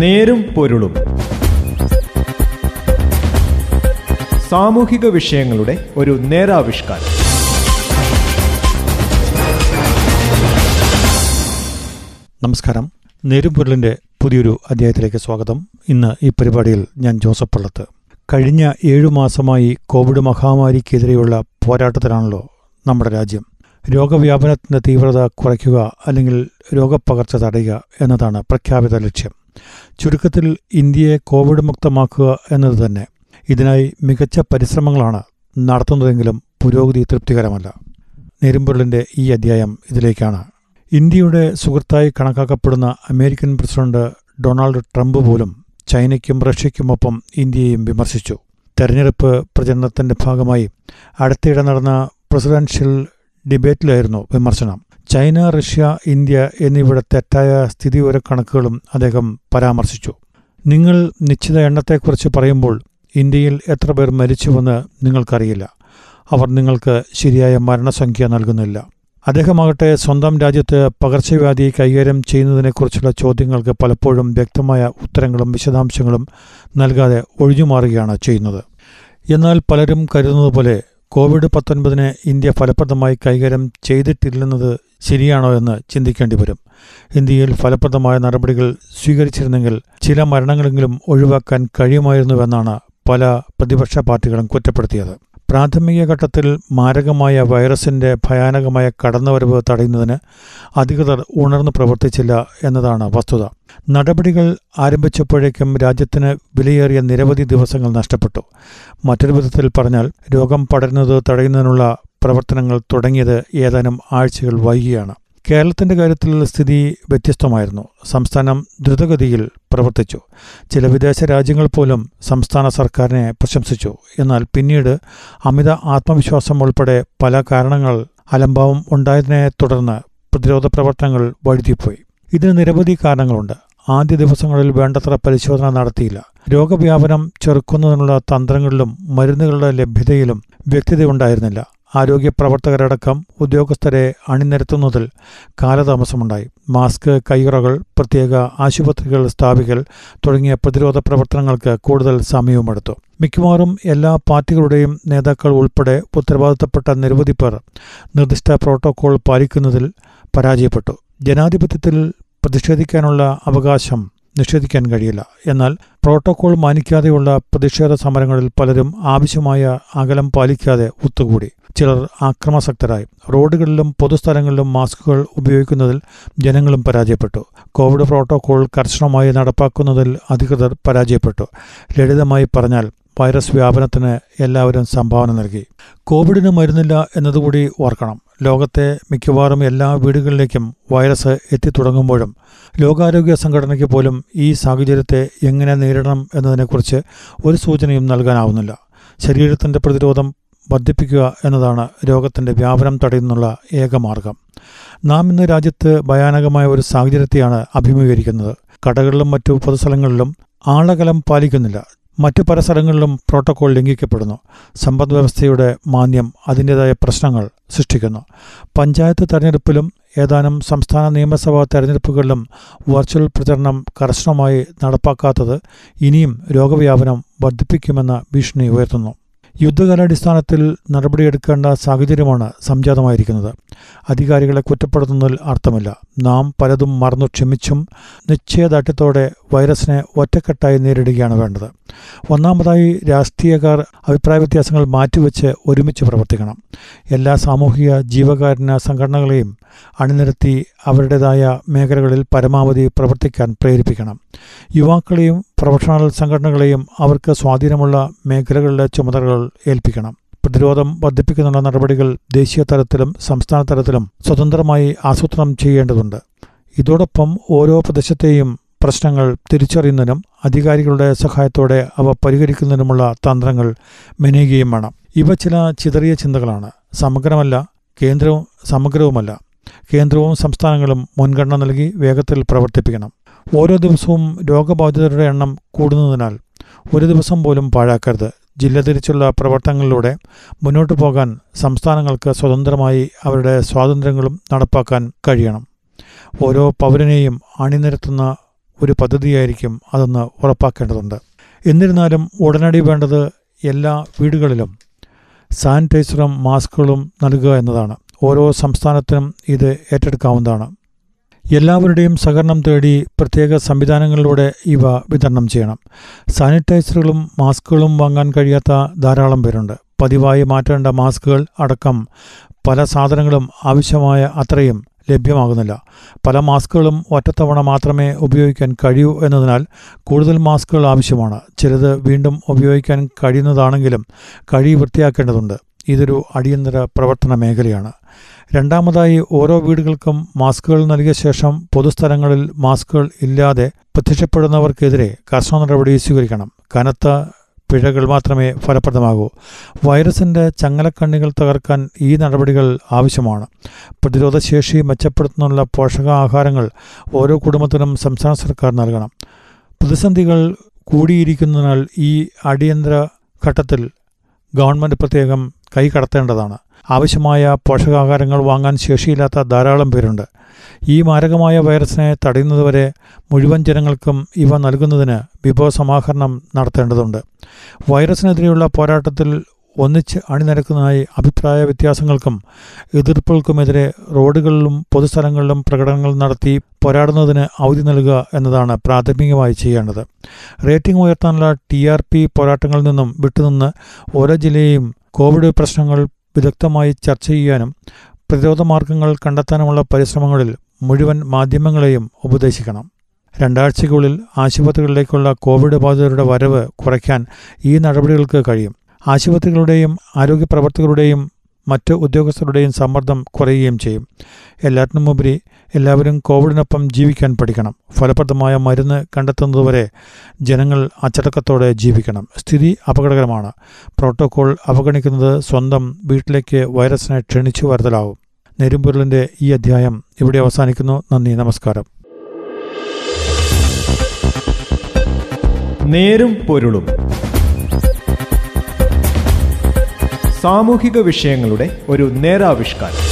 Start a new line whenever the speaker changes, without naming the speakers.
നേരും പൊരുളും. സാമൂഹിക വിഷയങ്ങളുടെ ഒരു നേരാവിഷ്കാരം.
നമസ്കാരം. നേരും പൊരുളിന്റെ പുതിയൊരു അധ്യായത്തിലേക്ക് സ്വാഗതം. ഇന്ന് ഈ പരിപാടിയിൽ ഞാൻ ജോസഫ് പള്ളത്ത്. കഴിഞ്ഞ ഏഴു മാസമായി കോവിഡ് മഹാമാരിക്കെതിരെയുള്ള പോരാട്ടത്തിലാണല്ലോ നമ്മുടെ രാജ്യം. രോഗവ്യാപനത്തിന്റെ തീവ്രത കുറയ്ക്കുക അല്ലെങ്കിൽ രോഗപ്പകർച്ച തടയുക എന്നതാണ് പ്രഖ്യാപിത ലക്ഷ്യം. ചുരുക്കത്തിൽ ഇന്ത്യയെ കോവിഡ് മുക്തമാക്കുക എന്നത് തന്നെ. ഇതിനായി മികച്ച പരിശ്രമങ്ങളാണ് നടത്തുന്നതെങ്കിലും പുരോഗതി തൃപ്തികരമല്ല. നേരുംപൊരുളിന്റെ ഈ അധ്യായം ഇതിലേക്കാണ്. ഇന്ത്യയുടെ സുഹൃത്തായി കണക്കാക്കപ്പെടുന്ന അമേരിക്കൻ പ്രസിഡന്റ് ഡൊണാൾഡ് ട്രംപ് പോലും ചൈനയ്ക്കും റഷ്യയ്ക്കുമൊപ്പം ഇന്ത്യയെയും വിമർശിച്ചു. തെരഞ്ഞെടുപ്പ് പ്രചരണത്തിന്റെ ഭാഗമായി അടുത്തിടെ നടന്ന പ്രസിഡൻഷ്യൽ ഡിബേറ്റിലായിരുന്നു വിമർശനം. ചൈന റഷ്യ ഇന്ത്യ എന്നിവയുടെ തെറ്റായ സ്ഥിതിവിവരക്കണക്കുകളും അദ്ദേഹം പരാമർശിച്ചു. നിങ്ങൾ നിശ്ചിത എണ്ണത്തെക്കുറിച്ച് പറയുമ്പോൾ ഇന്ത്യയിൽ എത്ര പേർ മരിച്ചുവെന്ന് നിങ്ങൾക്കറിയില്ല. അവർ നിങ്ങൾക്ക് ശരിയായ മരണസംഖ്യ നൽകുന്നില്ല. അദ്ദേഹമാകട്ടെ സ്വന്തം രാജ്യത്ത് പകർച്ചവ്യാധി കൈകാര്യം ചെയ്യുന്നതിനെക്കുറിച്ചുള്ള ചോദ്യങ്ങൾക്ക് പലപ്പോഴും വ്യക്തമായ ഉത്തരങ്ങളും വിശദാംശങ്ങളും നൽകാതെ ഒഴിഞ്ഞുമാറുകയാണ് ചെയ്യുന്നത്. എന്നാൽ പലരും കരുതുന്നതുപോലെ കോവിഡ് പത്തൊൻപതിനെ ഇന്ത്യ ഫലപ്രദമായി കൈകാര്യം ചെയ്തിട്ടില്ലെന്നത് ശരിയാണോ എന്ന് ചിന്തിക്കേണ്ടി വരും. ഇന്ത്യയിൽ ഫലപ്രദമായ നടപടികൾ സ്വീകരിച്ചിരുന്നെങ്കിൽ ചില മരണങ്ങളെങ്കിലും ഒഴിവാക്കാൻ കഴിയുമായിരുന്നുവെന്നാണ് പല പ്രതിപക്ഷ പാർട്ടികളും കുറ്റപ്പെടുത്തിയത്. പ്രാഥമിക ഘട്ടത്തിൽ മാരകമായ വൈറസിന്റെ ഭയാനകമായ കടന്നുവരവ് തടയുന്നതിന് അധികൃതർ ഉണർന്നു പ്രവർത്തിച്ചില്ല എന്നതാണ് വസ്തുത. നടപടികൾ ആരംഭിച്ചപ്പോഴേക്കും രാജ്യത്തിന് വിലയേറിയ നിരവധി ദിവസങ്ങൾ നഷ്ടപ്പെട്ടു. മറ്റൊരു വിധത്തിൽ പറഞ്ഞാൽ രോഗം പടരുന്നത് തടയുന്നതിനുള്ള പ്രവർത്തനങ്ങൾ തുടങ്ങിയത് ഏതാനും ആഴ്ചകൾ വൈകിയാണ്. കേരളത്തിന്റെ കാര്യത്തിലുള്ള സ്ഥിതി വ്യത്യസ്തമായിരുന്നു. സംസ്ഥാനം ദ്രുതഗതിയിൽ പ്രവർത്തിച്ചു. ചില വിദേശ രാജ്യങ്ങൾ പോലും സംസ്ഥാന സർക്കാരിനെ പ്രശംസിച്ചു. എന്നാൽ പിന്നീട് അമിത ആത്മവിശ്വാസം ഉൾപ്പെടെ പല കാരണങ്ങൾ അലംഭാവം ഉണ്ടായതിനെ തുടർന്ന് പ്രതിരോധ പ്രവർത്തനങ്ങൾ വഴുതിപ്പോയി. ഇതിന് നിരവധി കാരണങ്ങളുണ്ട്. ആദ്യ ദിവസങ്ങളിൽ വേണ്ടത്ര പരിശോധന നടത്തിയില്ല. രോഗവ്യാപനം ചെറുക്കുന്നതിനുള്ള തന്ത്രങ്ങളിലും മരുന്നുകളുടെ ലഭ്യതയിലും വ്യക്തതയുണ്ടായിരുന്നില്ല. ആരോഗ്യ പ്രവർത്തകരടക്കം ഉദ്യോഗസ്ഥരെ അണിനിരത്തുന്നതിൽ കാലതാമസമുണ്ടായി. മാസ്ക് കൈയുറകൾ പ്രത്യേക ആശുപത്രികൾ സ്ഥാപിക്കൽ തുടങ്ങിയ പ്രതിരോധ പ്രവർത്തനങ്ങൾക്ക് കൂടുതൽ സമയവുമെടുത്തു. മിക്കവാറും എല്ലാ പാർട്ടികളുടെയും നേതാക്കൾ ഉൾപ്പെടെ ഉത്തരവാദിത്തപ്പെട്ട നിരവധി പേർ നിർദ്ദിഷ്ട പ്രോട്ടോകോൾ പാലിക്കുന്നതിൽ പരാജയപ്പെട്ടു. ജനാധിപത്യത്തിൽ പ്രതിഷേധിക്കാനുള്ള അവകാശം നിഷേധിക്കാൻ കഴിയില്ല. എന്നാൽ പ്രോട്ടോകോൾ മാനിക്കാതെയുള്ള പ്രതിഷേധ സമരങ്ങളിൽ പലരും ആവശ്യമായ അകലം പാലിക്കാതെ ഒത്തുകൂടി. ചിലർ ആക്രമാസക്തരായി റോഡുകളിലും പൊതുസ്ഥലങ്ങളിലും മാസ്കുകൾ ഉപയോഗിക്കുന്നതിൽ ജനങ്ങളും പരാജയപ്പെട്ടു. കോവിഡ് പ്രോട്ടോകോൾ കർശനമായി നടപ്പാക്കുന്നതിൽ അധികൃതർ പരാജയപ്പെട്ടു. ലളിതമായി പറഞ്ഞാൽ വൈറസ് വ്യാപനത്തിന് എല്ലാവരും സംഭാവന നൽകി. കോവിഡിന് മരുന്നില്ല എന്നതുകൂടി ഓർക്കണം. ലോകത്തെ മിക്കവാറും എല്ലാ വീടുകളിലേക്കും വൈറസ് എത്തിത്തുടങ്ങുമ്പോഴും ലോകാരോഗ്യ സംഘടനയ്ക്ക് പോലും ഈ സാഹചര്യത്തെ എങ്ങനെ നേരിടണം എന്നതിനെക്കുറിച്ച് ഒരു സൂചനയും നൽകാനാവുന്നില്ല. ശരീരത്തിന്റെ പ്രതിരോധം വർദ്ധിപ്പിക്കുക എന്നതാണ് രോഗത്തിന്റെ വ്യാപനം തടയുന്നുള്ള ഏക മാർഗം. നാം ഇന്ന് രാജ്യത്ത് ഭയാനകമായ ഒരു സാഹചര്യത്തെയാണ് അഭിമുഖീകരിക്കുന്നത്. കടകളിലും മറ്റു പൊതുസ്ഥലങ്ങളിലും ആളകലം പാലിക്കുന്നില്ല. മറ്റു പല സ്ഥലങ്ങളിലും പ്രോട്ടോകോൾ ലംഘിക്കപ്പെടുന്നു. സമ്പദ് വ്യവസ്ഥയുടെ മാന്യം അതിന്റെതായ പ്രശ്നങ്ങൾ സൃഷ്ടിക്കുന്നു. പഞ്ചായത്ത് തെരഞ്ഞെടുപ്പിലും ഏതാനും സംസ്ഥാന നിയമസഭാ തെരഞ്ഞെടുപ്പുകളിലും വെർച്വൽ പ്രചരണം കർശനമായി നടപ്പാക്കാത്തത് ഇനിയും രോഗവ്യാപനം വർദ്ധിപ്പിക്കുമെന്ന ഭീഷണി ഉയർത്തുന്നു. യുദ്ധകാലാടിസ്ഥാനത്തിൽ നടപടിയെടുക്കേണ്ട സാഹചര്യമാണ് സംജാതമായിരിക്കുന്നത്. അധികാരികളെ കുറ്റപ്പെടുത്തുന്നതിൽ അർത്ഥമില്ല. നാം പലതും മറന്നു ക്ഷമിച്ചും നിശ്ചയദാർഢ്യത്തോടെ വൈറസിനെ ഒറ്റക്കെട്ടായി നേരിടുകയാണ് വേണ്ടത്. ഒന്നാമതായി രാഷ്ട്രീയക്കാർ അഭിപ്രായ വ്യത്യാസങ്ങൾ മാറ്റിവെച്ച് ഒരുമിച്ച് പ്രവർത്തിക്കണം. എല്ലാ സാമൂഹിക ജീവകാരുണ്യ സംഘടനകളെയും അണിനിരത്തി അവരുടേതായ മേഖലകളിൽ പരമാവധി പ്രവർത്തിക്കാൻ പ്രേരിപ്പിക്കണം. യുവാക്കളെയും പ്രൊഫഷണൽ സംഘടനകളെയും അവർക്ക് സ്വാധീനമുള്ള മേഖലകളിലെ ചുമതലകൾ ഏൽപ്പിക്കണം. പ്രതിരോധം വർദ്ധിപ്പിക്കുന്നുള്ള നടപടികൾ ദേശീയ തലത്തിലും സംസ്ഥാന തലത്തിലും സ്വതന്ത്രമായി ആസൂത്രണം ചെയ്യേണ്ടതുണ്ട്. ഇതോടൊപ്പം ഓരോ പ്രദേശത്തെയും പ്രശ്നങ്ങൾ തിരിച്ചറിയുന്നതിനും അധികാരികളുടെ സഹായത്തോടെ അവ പരിഹരിക്കുന്നതിനുമുള്ള തന്ത്രങ്ങൾ മെനയുകയും വേണം. ഇവ ചില ചിതറിയ ചിന്തകളാണ്. സമഗ്രമല്ല കേന്ദ്രവും സമഗ്രവുമല്ല. കേന്ദ്രവും സംസ്ഥാനങ്ങളും മുൻഗണന നൽകി വേഗത്തിൽ പ്രവർത്തിപ്പിക്കണം. ഓരോ ദിവസവും രോഗബാധിതരുടെ എണ്ണം കൂടുന്നതിനാൽ ഒരു ദിവസം പോലും പാഴാക്കരുത്. ജില്ല തിരിച്ചുള്ള പ്രവർത്തനങ്ങളിലൂടെ മുന്നോട്ട് പോകാൻ സംസ്ഥാനങ്ങൾക്ക് സ്വതന്ത്രമായി അവരുടെ സ്വാതന്ത്ര്യങ്ങളും നടപ്പാക്കാൻ കഴിയണം. ഓരോ പൗരനെയും അണിനിരത്തുന്ന ഒരു പദ്ധതിയായിരിക്കും അതെന്ന് ഉറപ്പാക്കേണ്ടതുണ്ട്. എന്നിരുന്നാലും ഉടനടി വേണ്ടത് എല്ലാ വീടുകളിലും സാനിറ്റൈസറും മാസ്കുകളും നൽകുക എന്നതാണ്. ഓരോ സംസ്ഥാനത്തിനും ഇത് ഏറ്റെടുക്കാവുന്നതാണ്. എല്ലാവരുടെയും സഹകരണം തേടി പ്രത്യേക സംവിധാനങ്ങളിലൂടെ ഇവ വിതരണം ചെയ്യണം. സാനിറ്റൈസറുകളും മാസ്കുകളും വാങ്ങാൻ കഴിയാത്ത ധാരാളം പേരുണ്ട്. പതിവായി മാറ്റേണ്ട മാസ്കുകൾ അടക്കം പല സാധനങ്ങളും ആവശ്യമായ അത്രയും ലഭ്യമാകുന്നില്ല. പല മാസ്കുകളും ഒറ്റത്തവണ മാത്രമേ ഉപയോഗിക്കാൻ കഴിയൂ എന്നതിനാൽ കൂടുതൽ മാസ്കുകൾ ആവശ്യമാണ്. ചിലത് വീണ്ടും ഉപയോഗിക്കാൻ കഴിയുന്നതാണെങ്കിലും കഴി വൃത്തിയാക്കേണ്ടതുണ്ട്. ഇതൊരു അടിയന്തര പ്രവർത്തന മേഖലയാണ്. രണ്ടാമതായി ഓരോ വീടുകൾക്കും മാസ്കുകൾ നൽകിയ ശേഷം പൊതുസ്ഥലങ്ങളിൽ മാസ്കുകൾ ഇല്ലാതെ പ്രത്യക്ഷപ്പെടുന്നവർക്കെതിരെ കർശന നടപടി സ്വീകരിക്കണം. കനത്ത പിഴകൾ മാത്രമേ ഫലപ്രദമാകൂ. വൈറസിന്റെ ചങ്ങലക്കണ്ണികൾ തകർക്കാൻ ഈ നടപടികൾ ആവശ്യമാണ്. പ്രതിരോധശേഷി മെച്ചപ്പെടുത്തുന്നുള്ള പോഷകാഹാരങ്ങൾ ഓരോ കുടുംബത്തിനും സംസ്ഥാന സർക്കാർ നൽകണം. പ്രതിസന്ധികൾ കൂടിയിരിക്കുന്നതിനാൽ ഈ അടിയന്തര ഘട്ടത്തിൽ ഗവൺമെന്റ് പ്രത്യേകം കൈ കടത്തേണ്ടതാണ്. ആവശ്യമായ പോഷകാഹാരങ്ങൾ വാങ്ങാൻ ശേഷിയില്ലാത്ത ധാരാളം പേരുണ്ട്. ഈ മാരകമായ വൈറസിനെ തടയുന്നതുവരെ മുഴുവൻ ജനങ്ങൾക്കും ഇവ നൽകുന്നതിന് വിഭവസമാഹരണം നടത്തേണ്ടതുണ്ട്. വൈറസിനെതിരെയുള്ള പോരാട്ടത്തിൽ ഒന്നിച്ച് അണിനിരക്കുന്നതായി അഭിപ്രായ വ്യത്യാസങ്ങൾക്കും എതിർപ്പുകൾക്കുമെതിരെ റോഡുകളിലും പൊതുസ്ഥലങ്ങളിലും പ്രകടനങ്ങൾ നടത്തി പോരാടുന്നതിന് അവധി നൽകുക എന്നതാണ് പ്രാഥമികമായി ചെയ്യേണ്ടത്. റേറ്റിംഗ് ഉയർത്താനുള്ള ടി ആർ പി പോരാട്ടങ്ങളിൽ നിന്നും വിട്ടുനിന്ന് ഓരോ ജില്ലയെയും കോവിഡ് പ്രശ്നങ്ങൾ വിദഗ്ധമായി ചർച്ച ചെയ്യാനും പ്രതിരോധ മാർഗങ്ങൾ കണ്ടെത്താനുമുള്ള പരിശ്രമങ്ങളിൽ മുഴുവൻ മാധ്യമങ്ങളെയും ഉപദേശിക്കണം. രണ്ടാഴ്ചയ്ക്കുള്ളിൽ ആശുപത്രികളിലേക്കുള്ള കോവിഡ് ബാധിതരുടെ വരവ് കുറയ്ക്കാൻ ഈ നടപടികൾക്ക് കഴിയും. ആശുപത്രികളുടെയും ആരോഗ്യ പ്രവർത്തകരുടെയും മറ്റ് ഉദ്യോഗസ്ഥരുടെയും സമ്മർദ്ദം കുറയുകയും ചെയ്യും. എല്ലാറ്റിനുമുപരി എല്ലാവരും കോവിഡിനൊപ്പം ജീവിക്കാൻ പഠിക്കണം. ഫലപ്രദമായ മരുന്ന് കണ്ടെത്തുന്നതുവരെ ജനങ്ങൾ അച്ചടക്കത്തോടെ ജീവിക്കണം. സ്ഥിതി അപകടകരമാണ്. പ്രോട്ടോകോൾ അവഗണിക്കുന്നത് സ്വന്തം വീട്ടിലേക്ക് വൈറസിനെ ക്ഷണിച്ചു വരുത്തലാവും. നെരുമ്പൊരുളിന്റെ ഈ അധ്യായം ഇവിടെ അവസാനിക്കുന്നു. നന്ദി നമസ്കാരം.
നേരും പൊരുളും. സാമൂഹിക വിഷയങ്ങളുടെ ഒരു നേരാവിഷ്കാരം.